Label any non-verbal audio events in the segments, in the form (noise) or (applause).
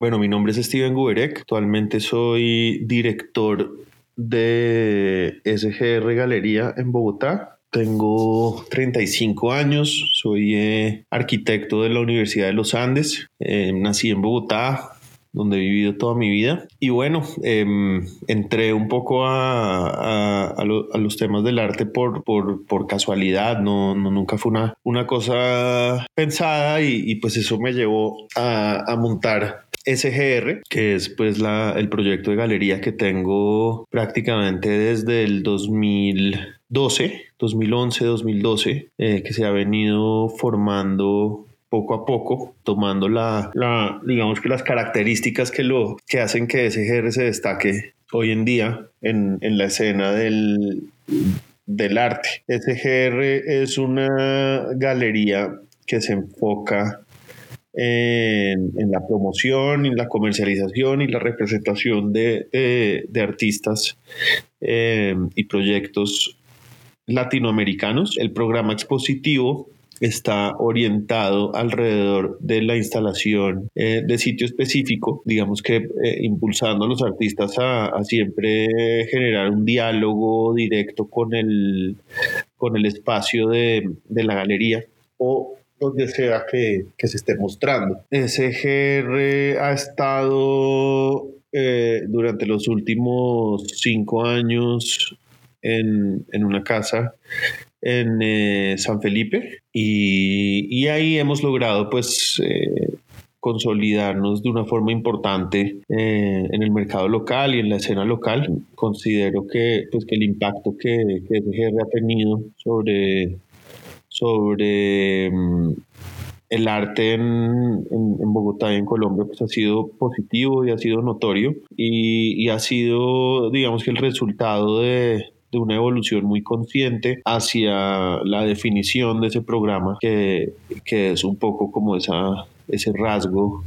Bueno, mi nombre es Steven Guberek. Actualmente soy director de SGR Galería en Bogotá. Tengo 35 años, soy eh, arquitecto de la Universidad de los Andes. Eh, nací en Bogotá, donde he vivido toda mi vida. Y bueno, em, entré un poco a, los temas del arte por, por, casualidad, no, nunca fue una, una cosa pensada y, pues eso me llevó a, montar SGR, que es pues la, el proyecto de galería que tengo prácticamente desde el 2012, 2011, 2012, que se ha venido formando poco a poco, tomando la, la, digamos que las características que, lo, que hacen que SGR se destaque hoy en día en, en la escena del, del arte. SGR es una galería que se enfoca en, la promoción y la comercialización y la representación de, de, artistas eh, y proyectos latinoamericanos. El programa expositivo está orientado alrededor de la instalación eh, de sitio específico, digamos que eh, impulsando a los artistas a, siempre generar un diálogo directo con el, con el espacio de, la galería o donde sea que, se esté mostrando. SGR ha estado eh, durante los últimos cinco años en, en una casa en eh, San Felipe y, ahí hemos logrado pues eh, consolidarnos de una forma importante en el mercado local y en la escena local. Considero que, pues, que el impacto que, que SGR ha tenido sobre, sobre mm, el arte en, Bogotá y en Colombia pues, ha sido positivo y ha sido notorio y, y ha sido digamos que el resultado de, de una evolución muy consciente hacia la definición de ese programa, que, que es un poco como esa, ese rasgo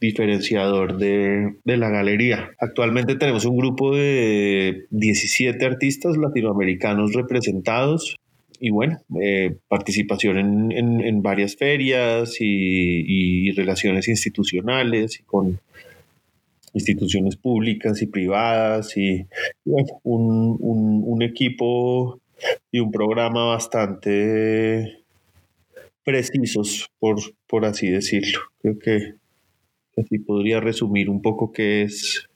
diferenciador de, de, la galería. Actualmente tenemos un grupo de 17 artistas latinoamericanos representados y bueno, eh, participación en, en, varias ferias y, relaciones institucionales y con instituciones públicas y privadas y un, equipo y un programa bastante precisos, por, por así decirlo. Creo que así podría resumir un poco qué es,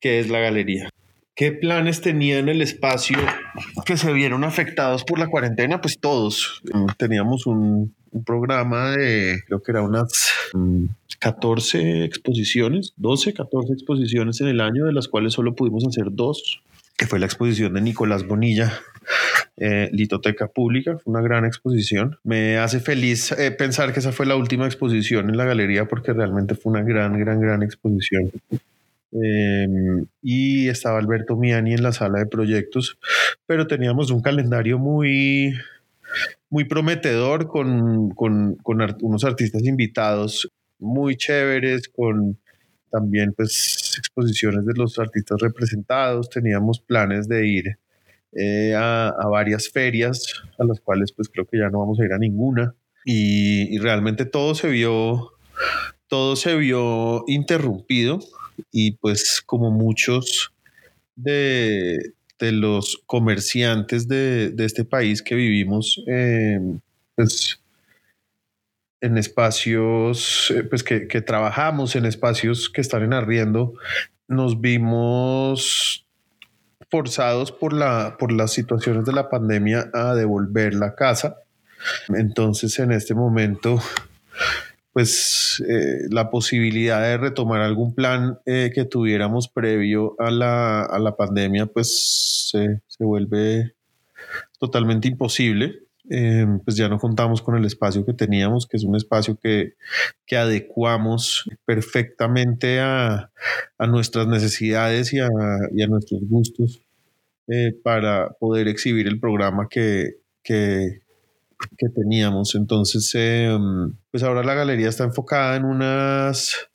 qué es la galería. ¿Qué planes tenía en el espacio que se vieron afectados por la cuarentena? Pues todos. Teníamos un, un programa de, creo que era unas 14 mm, exposiciones, 12, 14 exposiciones en el año, de las cuales solo pudimos hacer dos, que fue la exposición de Nicolás Bonilla, eh, Litoteca Pública, fue una gran exposición. Me hace feliz eh, pensar que esa fue la última exposición en la galería porque realmente fue una gran, gran, gran exposición. Em, y estaba Alberto Miani en la sala de proyectos, pero teníamos un calendario muy, muy prometedor con, con, unos artistas invitados muy chéveres, con también pues exposiciones de los artistas representados, teníamos planes de ir eh, a, varias ferias, a las cuales pues creo que ya no vamos a ir a ninguna, y, y realmente todo se vio, todo se vio interrumpido, y pues como muchos de, de los comerciantes de, este país que vivimos eh, pues, en espacios, eh, pues que, trabajamos en espacios que están en arriendo, nos vimos forzados por, la, por las situaciones de la pandemia a devolver la casa. Entonces en este momento pues eh, la posibilidad de retomar algún plan eh, que tuviéramos previo a la, a la pandemia, pues se, vuelve totalmente imposible. Em, pues ya no contamos con el espacio que teníamos, que es un espacio que, que adecuamos perfectamente a, a, nuestras necesidades y a, y a nuestros gustos eh, para poder exhibir el programa que, que, que teníamos. Entonces, em, pues ahora la galería está enfocada en unas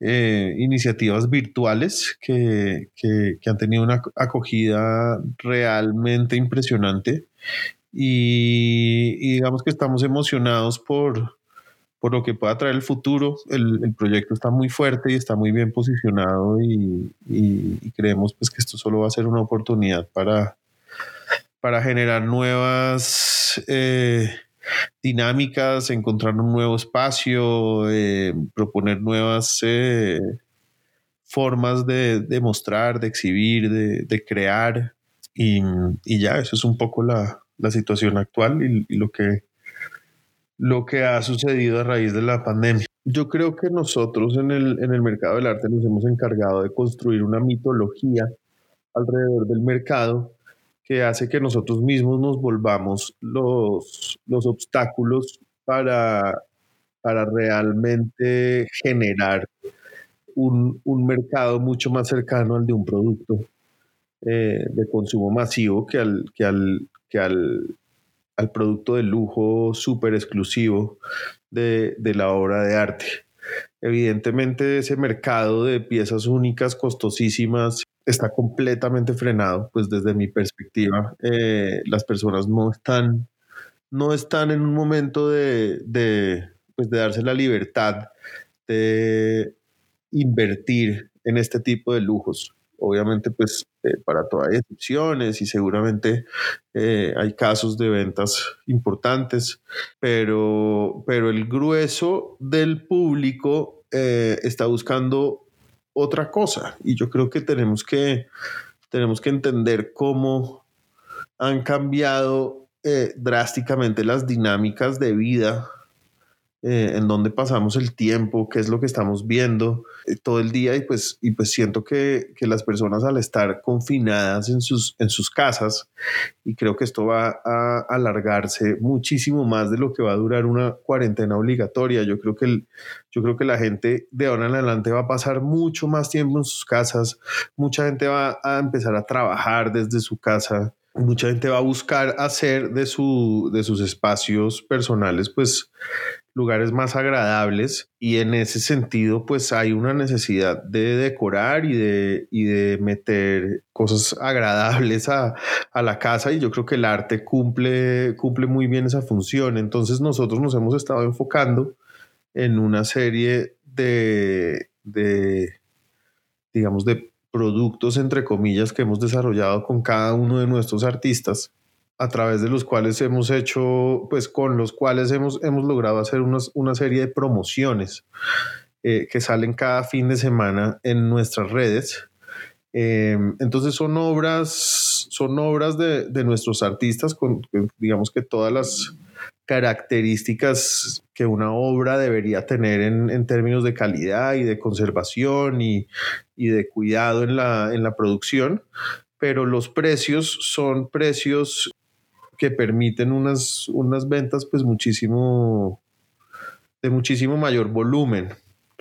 eh, iniciativas virtuales que, han tenido una acogida realmente impresionante y, digamos que estamos emocionados por, por lo que pueda traer el futuro. El, proyecto está muy fuerte y está muy bien posicionado y, creemos pues que esto solo va a ser una oportunidad para, para generar nuevas eh, dinámicas, encontrar un nuevo espacio, eh, proponer nuevas eh, formas de, de, mostrar, de exhibir, de, crear. Y, ya, eso es un poco la, situación actual y, lo, que, lo que ha sucedido a raíz de la pandemia. Yo creo que nosotros en el, en el mercado del arte nos hemos encargado de construir una mitología alrededor del mercado que hace que nosotros mismos nos volvamos los, los obstáculos para, para realmente generar un, mercado mucho más cercano al de un producto eh, de consumo masivo que al, que al, que al, al producto de lujo súper exclusivo de, de la obra de arte. Evidentemente ese mercado de piezas únicas, costosísimas, está completamente frenado, pues desde mi perspectiva, eh, las personas no están, no están en un momento de, de, pues de darse la libertad de invertir en este tipo de lujos. Obviamente, pues eh, para todo hay excepciones y seguramente eh, hay casos de ventas importantes, pero, pero el grueso del público está buscando otra cosa. Y yo creo que tenemos que, tenemos que entender cómo han cambiado eh, drásticamente las dinámicas de vida eh, en dónde pasamos el tiempo, qué es lo que estamos viendo eh, todo el día y pues, y pues siento que, que, las personas al estar confinadas en sus, en sus casas, y creo que esto va a alargarse muchísimo más de lo que va a durar una cuarentena obligatoria. Yo creo que, el, yo creo que la gente de ahora en adelante va a pasar mucho más tiempo en sus casas, mucha gente va a empezar a trabajar desde su casa mucha gente va a buscar hacer de, su, de sus espacios personales, pues lugares más agradables y en ese sentido pues hay una necesidad de decorar y de, y de meter cosas agradables a, a, la casa y yo creo que el arte cumple, cumple muy bien esa función. Entonces nosotros nos hemos estado enfocando en una serie de, de digamos, de productos entre comillas que hemos desarrollado con cada uno de nuestros artistas a través de los cuales hemos hecho, pues con los cuales hemos, hemos logrado hacer una serie de promociones eh, que salen cada fin de semana en nuestras redes. Eh, entonces son obras, son obras de, de, nuestros artistas con, digamos que todas las características que una obra debería tener en, en términos de calidad y de conservación y, y de cuidado en la, en la producción, pero los precios son precios que permiten unas, unas ventas pues muchísimo, de muchísimo mayor volumen.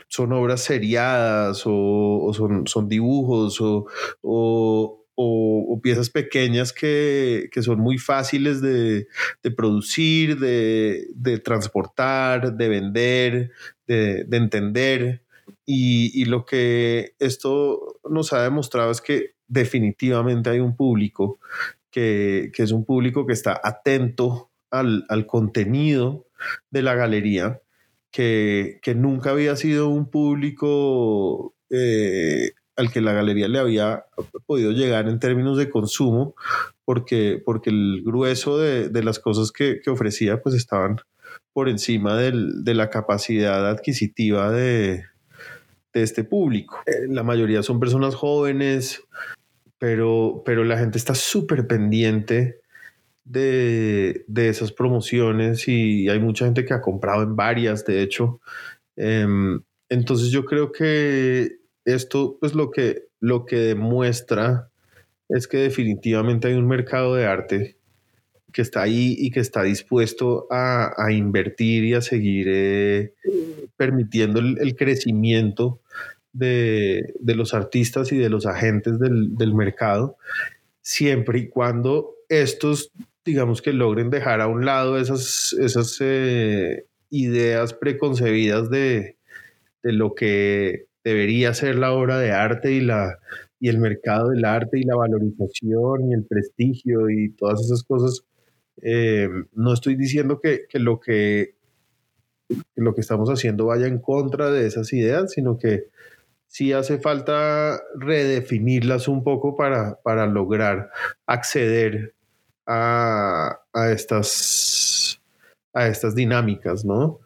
Son obras seriadas o, son, son, dibujos o, o, piezas pequeñas que, que, son muy fáciles de, de producir, de, de, transportar, de vender, de, de entender. Y, y, lo que esto nos ha demostrado es que definitivamente hay un público que, es un público que está atento al, contenido de la galería, que, nunca había sido un público eh, al que la galería le había podido llegar en términos de consumo, porque, porque el grueso de, las cosas que, ofrecía pues estaban por encima de la capacidad adquisitiva de, de este público. Eh, la mayoría son personas jóvenes, pero, pero la gente está súper pendiente de, de, esas promociones y hay mucha gente que ha comprado en varias, de hecho. Em, entonces yo creo que esto, pues lo que, lo que demuestra es que definitivamente hay un mercado de arte que está ahí y que está dispuesto a, a invertir y a seguir eh, permitiendo el, el, crecimiento de, los artistas y de los agentes del, mercado, siempre y cuando estos, digamos que logren dejar a un lado esas, esas eh, ideas preconcebidas de, lo que debería ser la obra de arte y, la, y el mercado del arte y la valorización y el prestigio y todas esas cosas. Eh, no estoy diciendo que, que, lo que lo que estamos haciendo vaya en contra de esas ideas, sino que sí hace falta redefinirlas un poco para, para lograr acceder a, estas, a estas dinámicas, ¿no?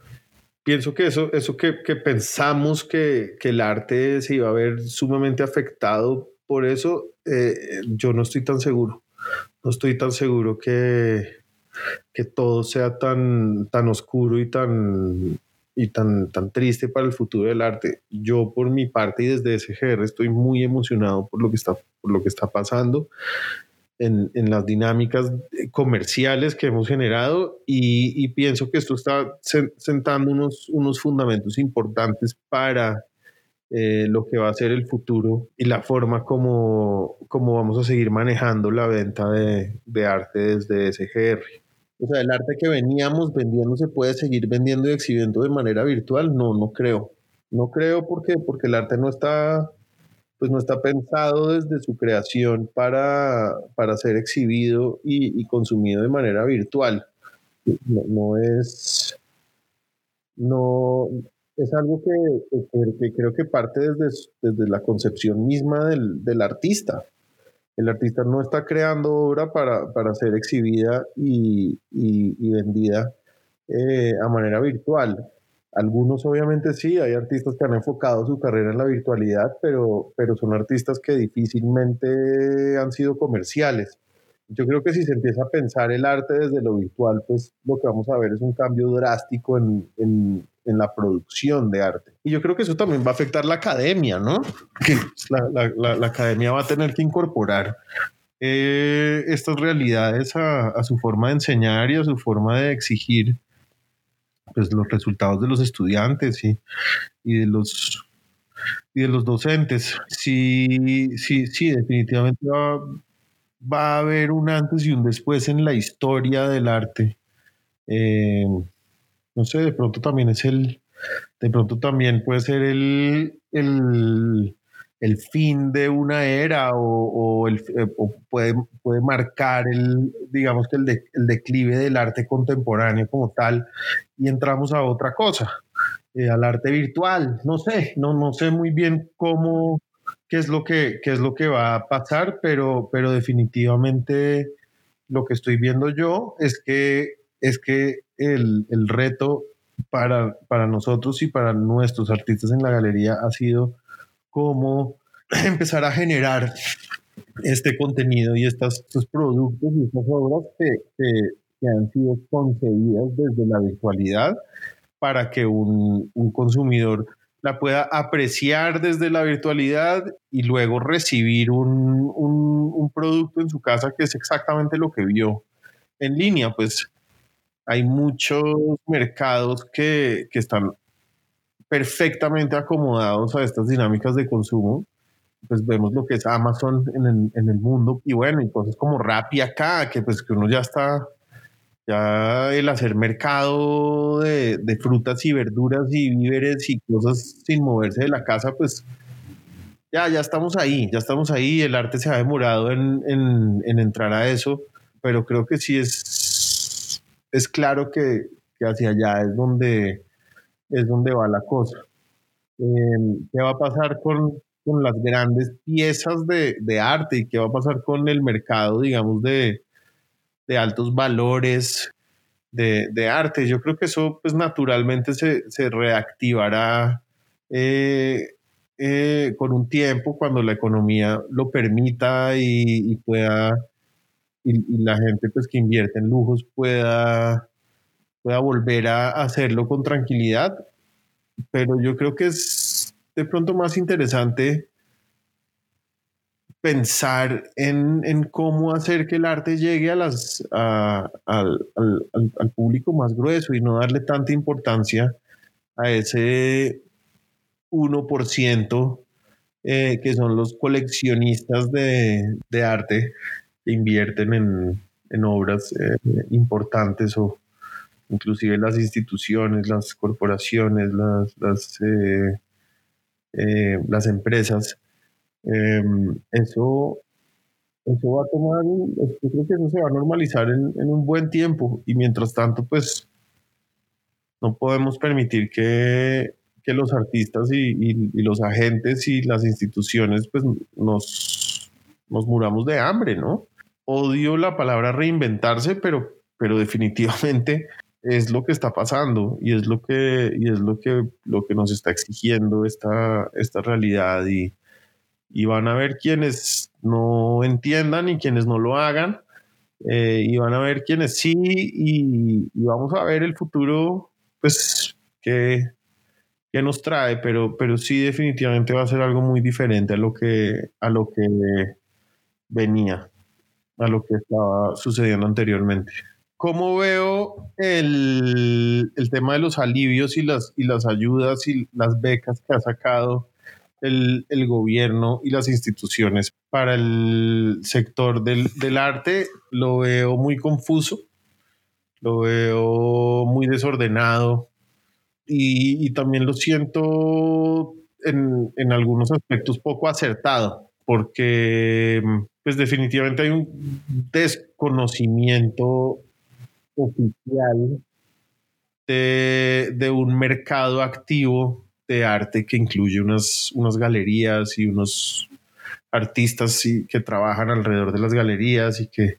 Pienso que eso, eso que, pensamos que, el arte se iba a ver sumamente afectado por eso, eh, yo no estoy tan seguro. No estoy tan seguro que, que todo sea tan, tan oscuro y tan, y tan, tan triste para el futuro del arte. Yo por mi parte y desde SGR estoy muy emocionado por lo que está, por lo que está pasando en, en las dinámicas comerciales que hemos generado y, y pienso que esto está sentando unos, unos fundamentos importantes para eh, lo que va a ser el futuro y la forma como, como vamos a seguir manejando la venta de, de arte desde SGR. O sea, el arte que veníamos vendiendo se puede seguir vendiendo y exhibiendo de manera virtual. No, no creo. No creo porque, porque el arte no está, pues no está pensado desde su creación para, para ser exhibido y, consumido de manera virtual. No, es, no, es algo que, creo que parte desde, desde la concepción misma del, del artista el artista no está creando obra para, ser exhibida y, vendida eh, a manera virtual. Algunos obviamente sí, hay artistas que han enfocado su carrera en la virtualidad, pero, pero son artistas que difícilmente han sido comerciales. Yo creo que si se empieza a pensar el arte desde lo virtual, pues lo que vamos a ver es un cambio drástico en, en la producción de arte. Y yo creo que eso también va a afectar la academia, ¿no? Que la, la, la, academia va a tener que incorporar eh, estas realidades a, a, su forma de enseñar y a su forma de exigir pues, los resultados de los estudiantes y, y de los y de los docentes. Sí, sí, sí, definitivamente va, va, a haber un antes y un después en la historia del arte. Eh, no sé, de pronto también es el, de pronto también puede ser el, el, el fin de una era o, el, eh, puede, puede marcar el, digamos que el, el, declive del arte contemporáneo como tal. Y entramos a otra cosa, eh, al arte virtual, no sé, no, no sé muy bien cómo, qué es lo que, qué es lo que va a pasar, pero, pero definitivamente lo que estoy viendo yo es que es que el, reto para, para nosotros y para nuestros artistas en la galería ha sido cómo (clears throat) empezar a generar este contenido y estos, productos y estas obras que, han sido concebidas desde la virtualidad para que un, consumidor la pueda apreciar desde la virtualidad y luego recibir un, un, producto en su casa que es exactamente lo que vio en línea. Pues hay muchos mercados que, están perfectamente acomodados a estas dinámicas de consumo. Pues vemos lo que es Amazon en el, mundo y bueno, y cosas como Rappi acá, que pues que uno ya está, ya el hacer mercado de, frutas y verduras y víveres y cosas sin moverse de la casa, pues ya, ya estamos ahí, ya estamos ahí, el arte se ha demorado en, en entrar a eso, pero creo que sí es es claro que, hacia allá es donde, es donde va la cosa. Em, ¿Qué va a pasar con, las grandes piezas de, arte y qué va a pasar con el mercado, digamos, de, altos valores de, arte? Yo creo que eso pues naturalmente se, reactivará eh, eh, con un tiempo cuando la economía lo permita y pueda y, la gente pues que invierte en lujos pueda, pueda volver a hacerlo con tranquilidad. Pero yo creo que es de pronto más interesante pensar en, en, cómo hacer que el arte llegue a las, al, al, al, público más grueso y no darle tanta importancia a ese 1% eh, que son los coleccionistas de, de arte invierten en, en obras eh, importantes o inclusive las instituciones, las corporaciones, las, las, eh, eh, empresas. Em, eso, eso va a tomar, yo creo que eso se va a normalizar en, en, un buen tiempo y mientras tanto, pues No podemos permitir que, que los artistas y, los agentes y las instituciones pues nos, nos muramos de hambre, ¿no? Odio la palabra reinventarse, pero, pero definitivamente es lo que está pasando y es lo que, y es lo que, lo que nos está exigiendo esta, esta realidad y, y van a ver quienes no entiendan y quienes no lo hagan eh, y van a ver quienes sí y, vamos a ver el futuro pues que, que, nos trae pero, pero sí definitivamente va a ser algo muy diferente a lo que, a lo que venía a lo que estaba sucediendo anteriormente. ¿Cómo veo el, el, tema de los alivios y las, y las ayudas y las becas que ha sacado el, el gobierno y las instituciones para el sector del, del, arte? Lo veo muy confuso, lo veo muy desordenado y, y también lo siento en, en algunos aspectos poco acertado, porque pues definitivamente hay un desconocimiento oficial de, un mercado activo de arte que incluye unas, unas galerías y unos artistas que trabajan alrededor de las galerías y que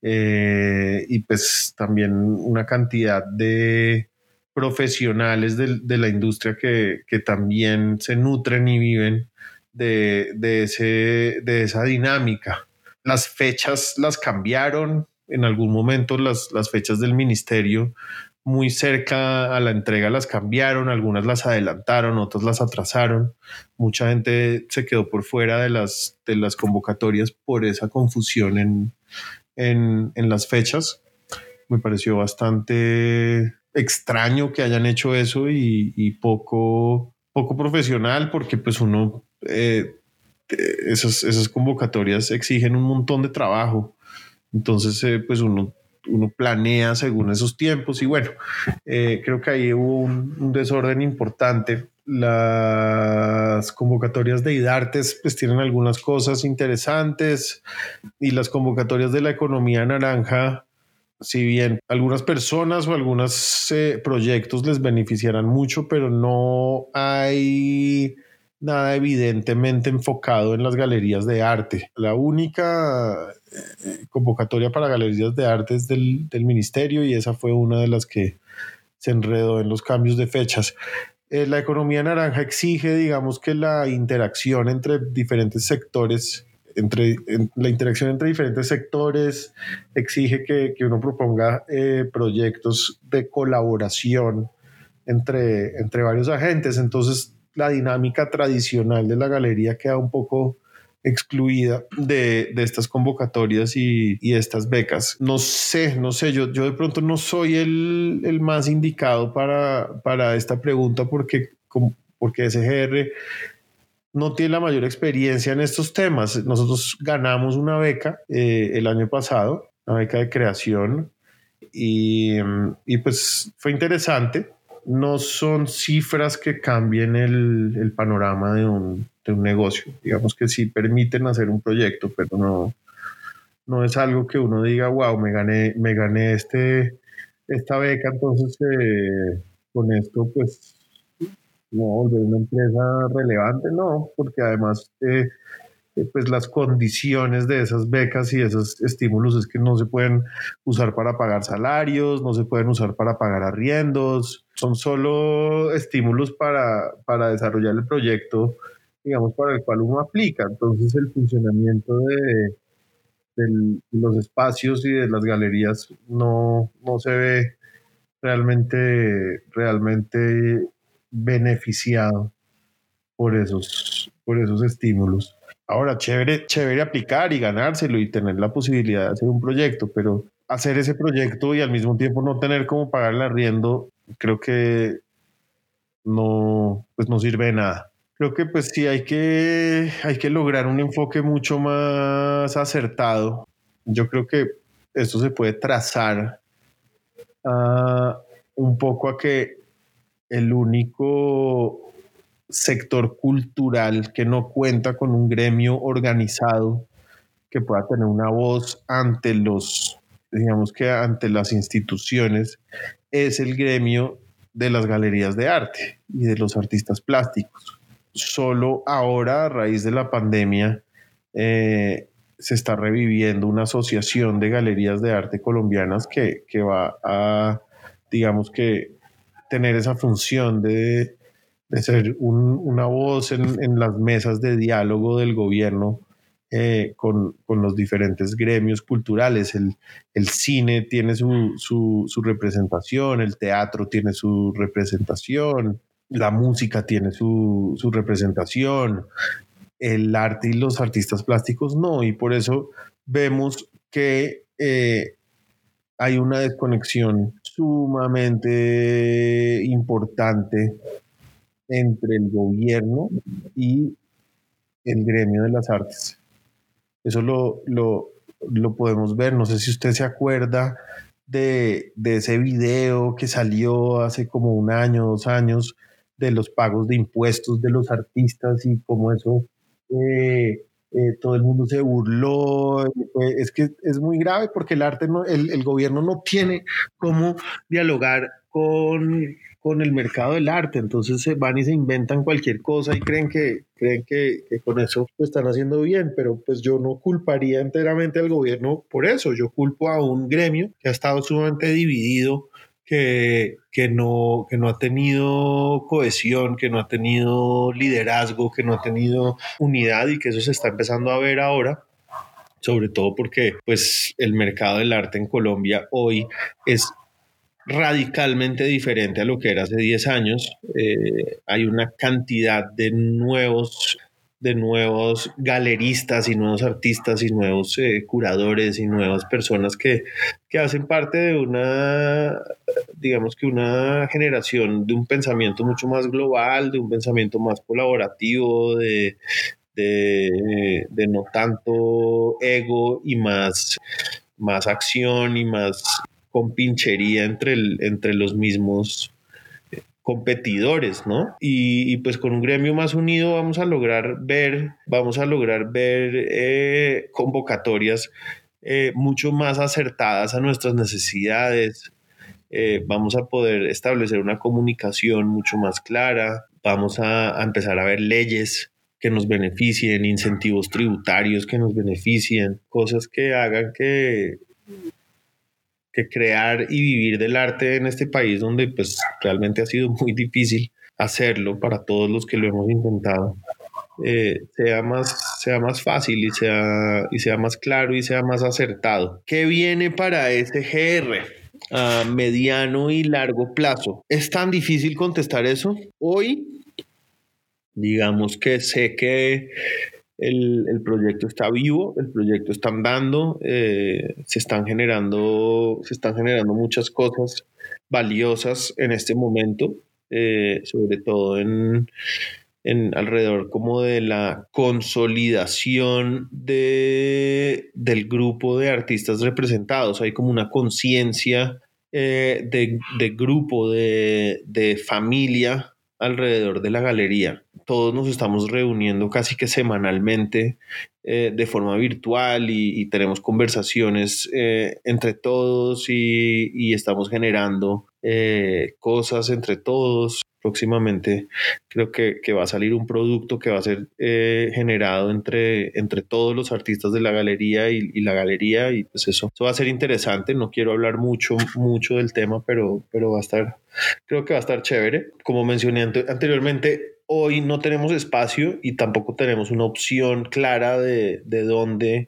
eh, y pues también una cantidad de profesionales de, la industria que, también se nutren y viven de, de, ese, de esa dinámica. Las fechas las cambiaron, en algún momento las, las fechas del ministerio muy cerca a la entrega las cambiaron, algunas las adelantaron, otras las atrasaron. Mucha gente se quedó por fuera de las, de las convocatorias por esa confusión en, en, en las fechas. Me pareció bastante extraño que hayan hecho eso y, poco, poco profesional porque pues uno, eh, esas, esas convocatorias exigen un montón de trabajo entonces, eh, pues uno, uno planea según esos tiempos y bueno, eh, creo que ahí hubo un, desorden importante. Las convocatorias de IDARTES pues tienen algunas cosas interesantes y las convocatorias de la economía naranja, si bien algunas personas o algunos eh, proyectos les beneficiarán mucho, pero no hay nada evidentemente enfocado en las galerías de arte. La única eh, convocatoria para galerías de arte es del, del, ministerio y esa fue una de las que se enredó en los cambios de fechas. Eh, la economía naranja exige, digamos, que la interacción entre diferentes sectores, entre la interacción entre diferentes sectores, exige que, que uno proponga eh, proyectos de colaboración entre, entre varios agentes. Entonces, la dinámica tradicional de la galería queda un poco excluida de, de estas convocatorias y, y, estas becas. No sé, no sé, yo, yo de pronto no soy el, el más indicado para, para esta pregunta porque, porque SGR no tiene la mayor experiencia en estos temas. Nosotros ganamos una beca eh, el año pasado, una beca de creación, y, y pues fue interesante no son cifras que cambien el, panorama de un, negocio. Digamos que sí permiten hacer un proyecto, pero no, no es algo que uno diga, wow, me gané, me gané este, esta beca, entonces eh, con esto pues no volver una empresa relevante, no, porque además eh, pues las condiciones de esas becas y esos estímulos es que no se pueden usar para pagar salarios, no se pueden usar para pagar arriendos, son solo estímulos para, para desarrollar el proyecto, digamos, para el cual uno aplica. Entonces el funcionamiento de, los espacios y de las galerías no, no se ve realmente, realmente beneficiado por esos, por esos estímulos. Ahora, chévere, chévere aplicar y ganárselo y tener la posibilidad de hacer un proyecto, pero hacer ese proyecto y al mismo tiempo no tener cómo pagar el arriendo, creo que no, pues no sirve de nada. Creo que pues sí hay que, hay que lograr un enfoque mucho más acertado. Yo creo que esto se puede trazar uh, un poco a que el único sector cultural que no cuenta con un gremio organizado que pueda tener una voz ante los, digamos que ante las instituciones, es el gremio de las galerías de arte y de los artistas plásticos. Solo ahora, a raíz de la pandemia, eh, se está reviviendo una asociación de galerías de arte colombianas que, va a, digamos que, tener esa función de, ser una voz en, las mesas de diálogo del gobierno eh, con, los diferentes gremios culturales. El, cine tiene su, representación, el teatro tiene su representación, la música tiene su, su representación, el arte y los artistas plásticos no, y por eso vemos que eh, hay una desconexión sumamente importante entre el gobierno y el gremio de las artes. Eso lo, lo, podemos ver, no sé si usted se acuerda de, de, ese video que salió hace como un año, dos años, de los pagos de impuestos de los artistas y cómo eso eh, eh, todo el mundo se burló, es que es muy grave porque el arte, no, el, gobierno no tiene cómo dialogar con, con, el mercado del arte, entonces se van y se inventan cualquier cosa y creen que, creen que, con eso lo están haciendo bien, pero pues yo no culparía enteramente al gobierno por eso, yo culpo a un gremio que ha estado sumamente dividido que, que, no, que no ha tenido cohesión, que no ha tenido liderazgo, que no ha tenido unidad y que eso se está empezando a ver ahora sobre todo porque pues el mercado del arte en Colombia hoy es radicalmente diferente a lo que era hace 10 años. Eh, hay una cantidad de nuevos de nuevos galeristas y nuevos artistas y nuevos eh, curadores y nuevas personas que, que, hacen parte de una, digamos que una generación de un pensamiento mucho más global, de un pensamiento más colaborativo, de, de, de no tanto ego y más, más acción y más compinchería entre, el, entre los mismos competidores, ¿no? Y, pues con un gremio más unido vamos a lograr ver, vamos a lograr ver eh, convocatorias eh, mucho más acertadas a nuestras necesidades, eh, vamos a poder establecer una comunicación mucho más clara, vamos a, a empezar a ver leyes que nos beneficien, incentivos tributarios que nos beneficien, cosas que hagan que que crear y vivir del arte en este país donde pues realmente ha sido (laughs) muy difícil hacerlo para todos los que lo hemos intentado. Eh, sea, más, sea más fácil y sea, y sea más claro y sea más acertado. ¿Qué viene para este GR? a mediano y largo plazo. ¿Es tan difícil contestar eso? Hoy, digamos que sé que el, proyecto está vivo, el proyecto está andando, eh, se, están generando, se están generando muchas cosas valiosas en este momento, eh, sobre todo en, en, alrededor como de la consolidación de, del grupo de artistas representados. Hay como una conciencia eh, de, de, grupo, de, de familia alrededor de la galería todos nos estamos reuniendo casi que semanalmente eh, de forma virtual y, tenemos conversaciones eh, entre todos y, estamos generando eh, cosas entre todos. Próximamente creo que, va a salir un producto que va a ser generado entre, entre todos los artistas de la galería y, la galería y pues eso, eso va a ser interesante. No quiero hablar mucho, mucho del tema, pero, pero va a estar, creo que va a estar chévere. Como mencioné anteriormente, hoy no tenemos espacio y tampoco tenemos una opción clara de, dónde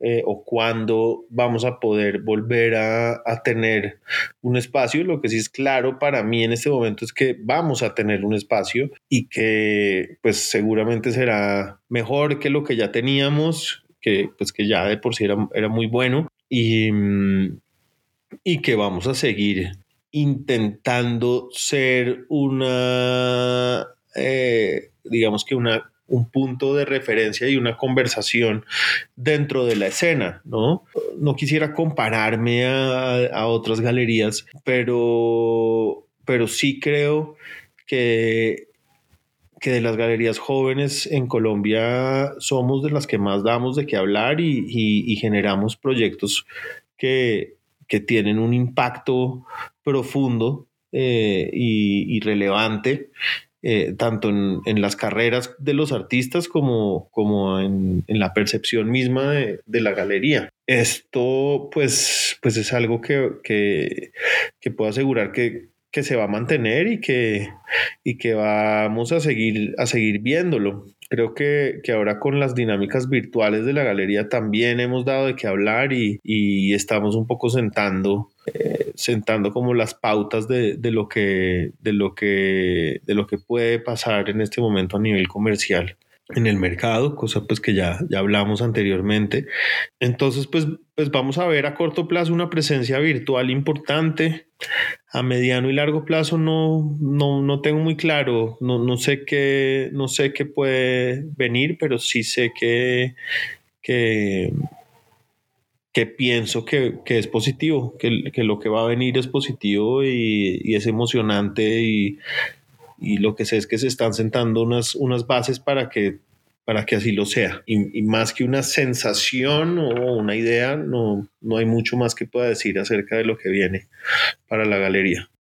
eh, o cuándo vamos a poder volver a, tener un espacio. Lo que sí es claro para mí en este momento es que vamos a tener un espacio y que pues seguramente será mejor que lo que ya teníamos, que pues que ya de por sí era, era muy bueno y, y que vamos a seguir intentando ser una eh, digamos que una, un punto de referencia y una conversación dentro de la escena, ¿no? No quisiera compararme a, otras galerías, pero, pero sí creo que que de las galerías jóvenes en Colombia somos de las que más damos de qué hablar y, generamos proyectos que, que, tienen un impacto profundo y, relevante. tanto en, las carreras de los artistas como, como en, la percepción misma de, la galería. Esto pues, pues es algo que, que, que puedo asegurar que, que se va a mantener y que, y que vamos a seguir, a seguir viéndolo. Creo que, ahora con las dinámicas virtuales de la galería también hemos dado de qué hablar y, estamos un poco sentando, eh, sentando como las pautas de, lo que, de, lo que, de lo que puede pasar en este momento a nivel comercial en el mercado, cosa pues que ya, ya hablamos anteriormente. Entonces, pues, pues vamos a ver a corto plazo una presencia virtual importante. A mediano y largo plazo no, no, no tengo muy claro, no, no, sé qué, no sé qué puede venir, pero sí sé que, que, que pienso que, que es positivo, que, que, lo que va a venir es positivo y, y es emocionante y y lo que sé es que se están sentando unas, unas bases para que, para que así lo sea. Y, más que una sensación o una idea, no, no hay mucho más que pueda decir acerca de lo que viene para la galería.